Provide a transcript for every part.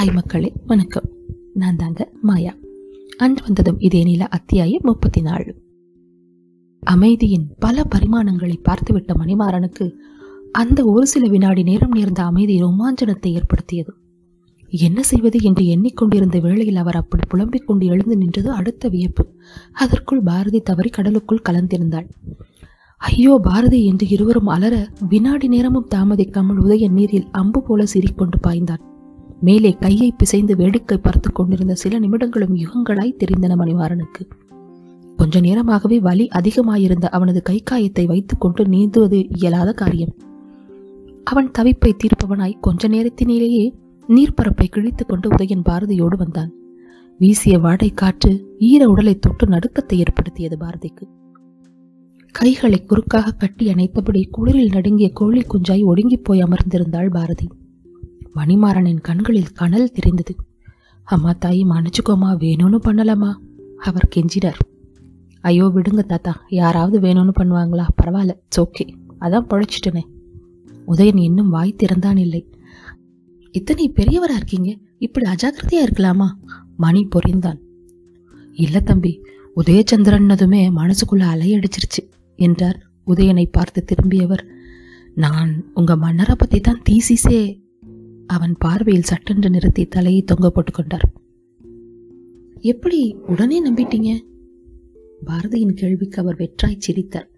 Hi மக்களே வணக்கம். நான் தாங்க மாயா. அன்று வந்ததும் இதே நில அத்தியாயம் முப்பத்தி நாலு அமைதியின் பல பரிமாணங்களை பார்த்துவிட்ட மணிமாறனுக்கு அந்த ஒரு சில வினாடி நேரம் நேர்ந்த அமைதி ரோமாஞ்சனத்தை ஏற்படுத்தியது. என்ன செய்வது என்று எண்ணிக்கொண்டிருந்த வேளையில் அவர் அப்படி புலம்பிக் கொண்டு எழுந்து நின்றது அடுத்த வியப்பு. அதற்குள் பாரதி தவறி கடலுக்குள் கலந்திருந்தாள். ஐயோ பாரதி என்று இருவரும் அலற வினாடி நேரமும் தாமதிக்காமல் உதய நீரில் அம்பு போல சிரிக்கொண்டு பாய்ந்தான். மேலே கையை பிசைந்து வேடிக்கை பார்த்து கொண்டிருந்த சில நிமிடங்களும் யுகங்களாய் தெரிந்தன மணிவாரனுக்கு. கொஞ்ச நேரமாகவே வலி அதிகமாயிருந்த அவனது கை காயத்தை வைத்துக்கொண்டு நீந்துவது இயலாத காரியம். அவன் தவிப்பை தீர்ப்பவனாய் கொஞ்ச நேரத்தினிலேயே நீர்ப்பரப்பை கிழித்துக் கொண்டு உதயன் பாரதியோடு வந்தான். வீசிய வாடை காற்று ஈர உடலை தொட்டு நடுக்கத்தை ஏற்படுத்தியது பாரதிக்கு. கைகளை குறுக்காக கட்டி அணைத்தபடி குளிரில் நடுங்கிய கோழி குஞ்சாய் ஒடுங்கிப் போய் அமர்ந்திருந்தாள் பாரதி. மணிமாறனின் கண்களில் கனல் தெரிந்தது. அம்மா தாயி மன்னிச்சுக்கோமா வேணும்னு பண்ணலாமா அவர் கெஞ்சினார். ஐயோ விடுங்க தாத்தா. யாராவது வேணும்னு பண்ணுவாங்களா? பரவாயில்ல ஓகே அதான் பழைச்சிட்டனே. உதயன் இன்னும் வாய் திறந்தான் இல்லை. இத்தனை பெரியவரா இருக்கீங்க? இப்படி அஜாக்கிரதையா இருக்கலாமா? மணி பொறிந்தான். இல்லை தம்பி. உதயச்சந்திரன்னதுமே மனசுக்குள்ள அலையடிச்சிருச்சு என்றார் உதயனை பார்த்து திரும்பியவர். நான் உங்க மன்னரை பத்தி தான் தீசிசே அவன் பார்வையில் சட்டென்று நிறுத்தி தலையை தொங்க போட்டுக் கொண்டார். எப்படி உடனே நம்பிட்டீங்க? பாரதியின் கேள்விக்கு அவர் வெற்றாய் சிரித்தார்.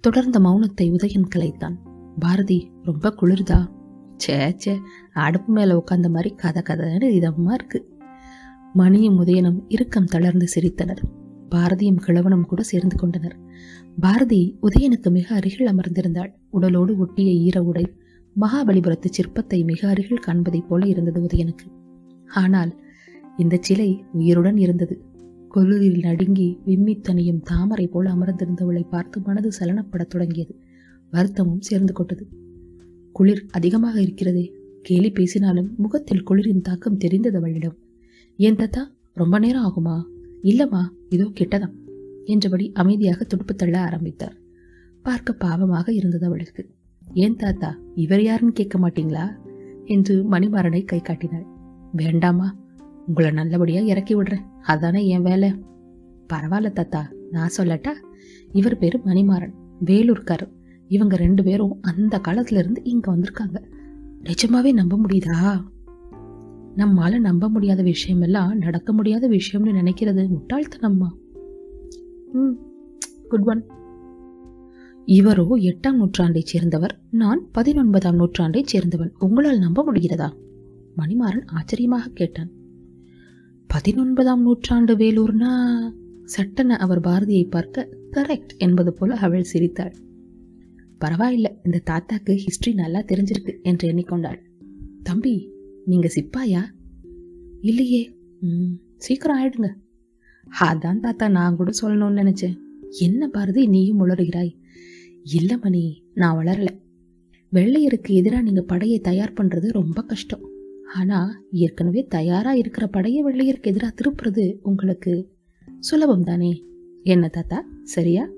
தொடர்ந்த மௌனத்தை உதயன் கலைத்தான். பாரதி ரொம்ப குளிர்தா? சே சே அடுப்பு மேல உட்கார்ந்த மாதிரி கதை கதைன்னு இதமா இருக்கு. மணியும் உதயனும் இறுக்கம் தளர்ந்து சிரித்தனர். பாரதியும் கிழவனும் கூட சேர்ந்து கொண்டனர். பாரதி உதயனுக்கு மிக அருகில் அமர்ந்திருந்தாள். உடலோடு ஒட்டிய ஈர உடை மகாபலிபுரத்து சிற்பத்தை மிக அருகில் காண்பதைப் போல இருந்தது உதயனுக்கு. ஆனால் இந்த சிலை உயிருடன் இருந்தது. கொலுவில் நடுங்கி விம்மி தனியும் தாமரை போல அமர்ந்திருந்தவளை பார்த்து மனது சலனப்படத் தொடங்கியது. வருத்தமும் சேர்ந்து கொண்டது. குளிர் அதிகமாக இருக்கிறதே கேலி பேசினாலும் முகத்தில் குளிரின் தாக்கம் தெரிந்தது அவளிடம். ஏன் தத்தா ரொம்ப நேரம் ஆகுமா? இல்லம்மா இதோ கெட்டதாம் என்றபடி அமைதியாக துடுப்பு தள்ள ஆரம்பித்தார். பார்க்க பாவமாக இருந்தது அவளுக்கு. ஏன் தாத்தா இவர் யாருன்னு கேட்க மாட்டீங்களா? என்று மணிமாறனை கை காட்டினாள். வேண்டாமா உங்களை நல்லபடியாக இறக்கி விடுறேன். அதானே என் வேலை. பரவாயில்ல தாத்தா நான் சொல்லட்டா? இவர் பேர் மணிமாறன் வேலூர்காரர் இவங்க ரெண்டு பேரும் அந்த காலத்துல இருந்து வந்திருக்காங்க. நிஜமாவே நம்ப முடியுதா? நம்மால நம்ப முடியாத விஷயம் எல்லாம் நடக்க முடியாத விஷயம்னு நினைக்கிறது முட்டாள்தனம்மா. ம் குட் ஒன். இவரோ எட்டாம் நூற்றாண்டைச் சேர்ந்தவர் நான் பதினொன்பதாம் நூற்றாண்டைச் சேர்ந்தவன். உங்களால் நம்ப முடிகிறதா? மணிமாறன் ஆச்சரியமாக கேட்டான். பதினொன்பதாம் நூற்றாண்டு வேலூர்னா? சட்டென அவர் பாரதியை பார்க்க கரெக்ட் என்பது போல அவள் சிரித்தாள். பரவாயில்ல இந்த தாத்தாக்கு ஹிஸ்டரி நல்லா தெரிஞ்சிருக்கு என்று எண்ணிக்கொண்டாள். தம்பி நீங்க சிப்பாயா? இல்லையே. ம் சீக்கிரம் ஆயிடுங்க. அதான் தாத்தா நான் கூட சொல்லணும்னு நினைச்சேன். என்ன பாரதி நீயும் உளறுகிறாய்? இல்ல மணி நான் வளரல. வெள்ளையருக்கு எதிராக நீங்க படையை தயார் பண்றது ரொம்ப கஷ்டம். ஆனா ஏற்கனவே தயாரா இருக்கிற படையை வெள்ளையருக்கு எதிராக திருப்புறது உங்களுக்கு சுலபம் தானே? என்ன தாத்தா சரியா?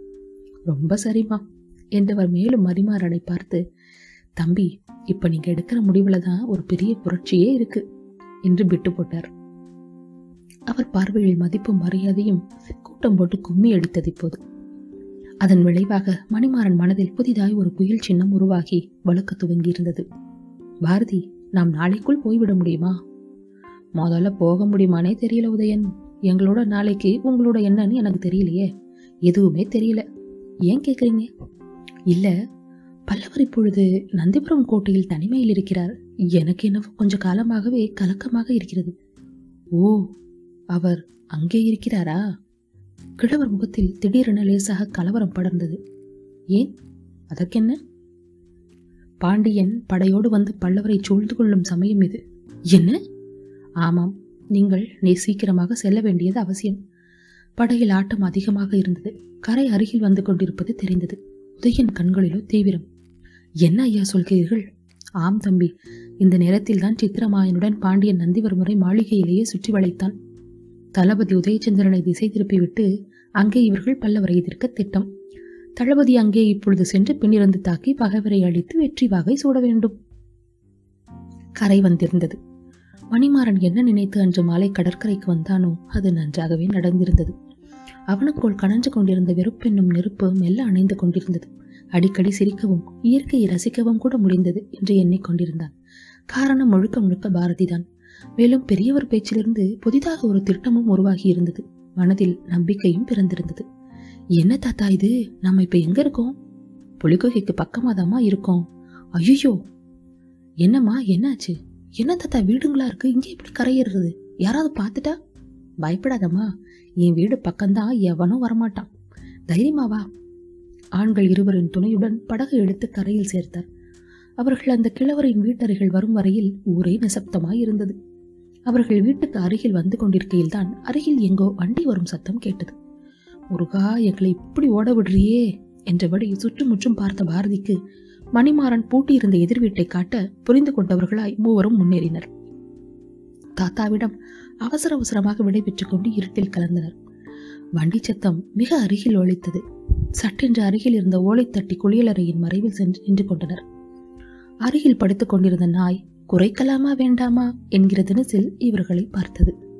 ரொம்ப சரிம்மா என்றவர் மேலும் மரிமாறனை பார்த்து தம்பி இப்ப நீங்க எடுக்கிற முடிவுல தான் ஒரு பெரிய புரட்சியே இருக்கு என்று விட்டு போட்டார். அவர் பார்வையில் மதிப்பும் மரியாதையும் கூட்டம் போட்டு கும்மி அடித்தது இப்போது. அதன் விளைவாக மணிமாறன் மனதில் புதிதாய் ஒரு புயல் சின்னம் உருவாகி வழுக்க துவங்கியிருந்தது. பாரதி நாம் நாளைக்குள் போய்விட முடியுமா? முதல்ல போக முடியுமானே தெரியல உதயன். எங்களோட நாளைக்கு உங்களோட என்னன்னு எனக்கு தெரியலையே. எதுவுமே தெரியல. ஏன் கேக்குறீங்க? இல்ல பல்லவர் இப்பொழுது நந்திபுரம் கோட்டையில் தனிமையில் இருக்கிறார். எனக்கு என்னவோ கொஞ்ச காலமாகவே கலக்கமாக இருக்கிறது. ஓ அவர் அங்கே இருக்கிறாரா? கிழவர் முகத்தில் திடீரென லேசாக கலவரம் படர்ந்தது. ஏன்? அதற்கென்ன? பாண்டியன் படையோடு வந்து பல்லவரை சூழ்ந்து கொள்ளும் சமயம் இது. என்ன? ஆமாம் நீங்கள் நீ சீக்கிரமாக செல்ல வேண்டியது அவசியம். படையில் ஆட்டம் அதிகமாக இருந்தது. கரை அருகில் வந்து கொண்டிருப்பது தெரிந்தது. உதயன் கண்களிலோ தீவிரம். என்ன ஐயா சொல்கிறீர்கள்? ஆம் தம்பி இந்த நேரத்தில் தான் சித்திரமாயனுடன் பாண்டியன் நந்திவர்மரை மாளிகையிலேயே சுற்றி வளைத்தான். தளபதி உதயச்சந்திரனை திசை திருப்பிவிட்டு அங்கே இவர்கள் பல்லவரை எதிர்க்க திட்டம். தளபதி அங்கே இப்பொழுது சென்று பின்னிருந்து தாக்கி பகைவரை அழித்து வெற்றி வாகை சூட வேண்டும். கரை வந்திருந்தது. மணிமாறன் என்ன நினைத்து அன்று மாலை கடற்கரைக்கு வந்தானோ அது நன்றாகவே நடந்திருந்தது. அவனுக்குள் கனஞ்சு கொண்டிருந்த வெறுப்பென்னும் நெருப்பு மெல்ல அணைந்து கொண்டிருந்தது. அடிக்கடி சிரிக்கவும் இயற்கையை ரசிக்கவும் கூட முடிந்தது என்று எண்ணிக்கொண்டிருந்தான் காரணம் முழுக்க முழுக்க பாரதிதான். மேலும் பெரியவர் பேச்சிலிருந்து புதிதாக ஒரு திட்டமும் உருவாகி இருந்தது. மனதில் நம்பிக்கையும் பிறந்திருந்தது. என்ன தாத்தா இது? நம்ம இப்ப எங்க இருக்கோம்? புலிகுகைக்கு பக்கமாதாம்மா இருக்கோம். ஐயோ என்னம்மா? என்னாச்சு? என்ன தாத்தா வீடுங்களா இருக்கு? இங்கே எப்படி கரையிறது யாராவது பார்த்துட்டா? பயப்படாதம்மா. என் வீடு பக்கம்தான். எவனும் வரமாட்டான். தைரியமாவா ஆண்கள் இருவரின் துணையுடன் படகு எடுத்து கரையில் சேர்த்தார். அவர்கள் அந்த கிழவரின் வீட்டருகில் வரும் வரையில் ஊரே நிசப்தமாய் இருந்தது அவர்கள் வீட்டுக்கு அருகில் வந்து கொண்டிருக்கையில் தான் அருகில் எங்கோ வண்டி வரும் சத்தம் கேட்டது. முருகா எங்களை இப்படி ஓட விடுறியே என்றபடி சுற்றுமுற்றும் பார்த்த பாரதிக்கு மணிமாறன் பூட்டியிருந்த எதிர் வீட்டை காட்ட புரிந்து கொண்டவர்களாய் மூவரும் முன்னேறினர். தாத்தாவிடம் அவசர அவசரமாக விடைபெற்றுக் கொண்டு இருட்டில் கலந்தனர். வண்டி சத்தம் மிக அருகில் ஒழித்தது சட்டென்று அருகில் இருந்த ஓலைத்தட்டி குளியலறையின் மறைவில் சென்று நின்று கொண்டனர். அருகில் படுத்துக் கொண்டிருந்த நாய் குறைக்கலாமா வேண்டாமா என்கிற தினசில் இவர்களை பார்த்தது.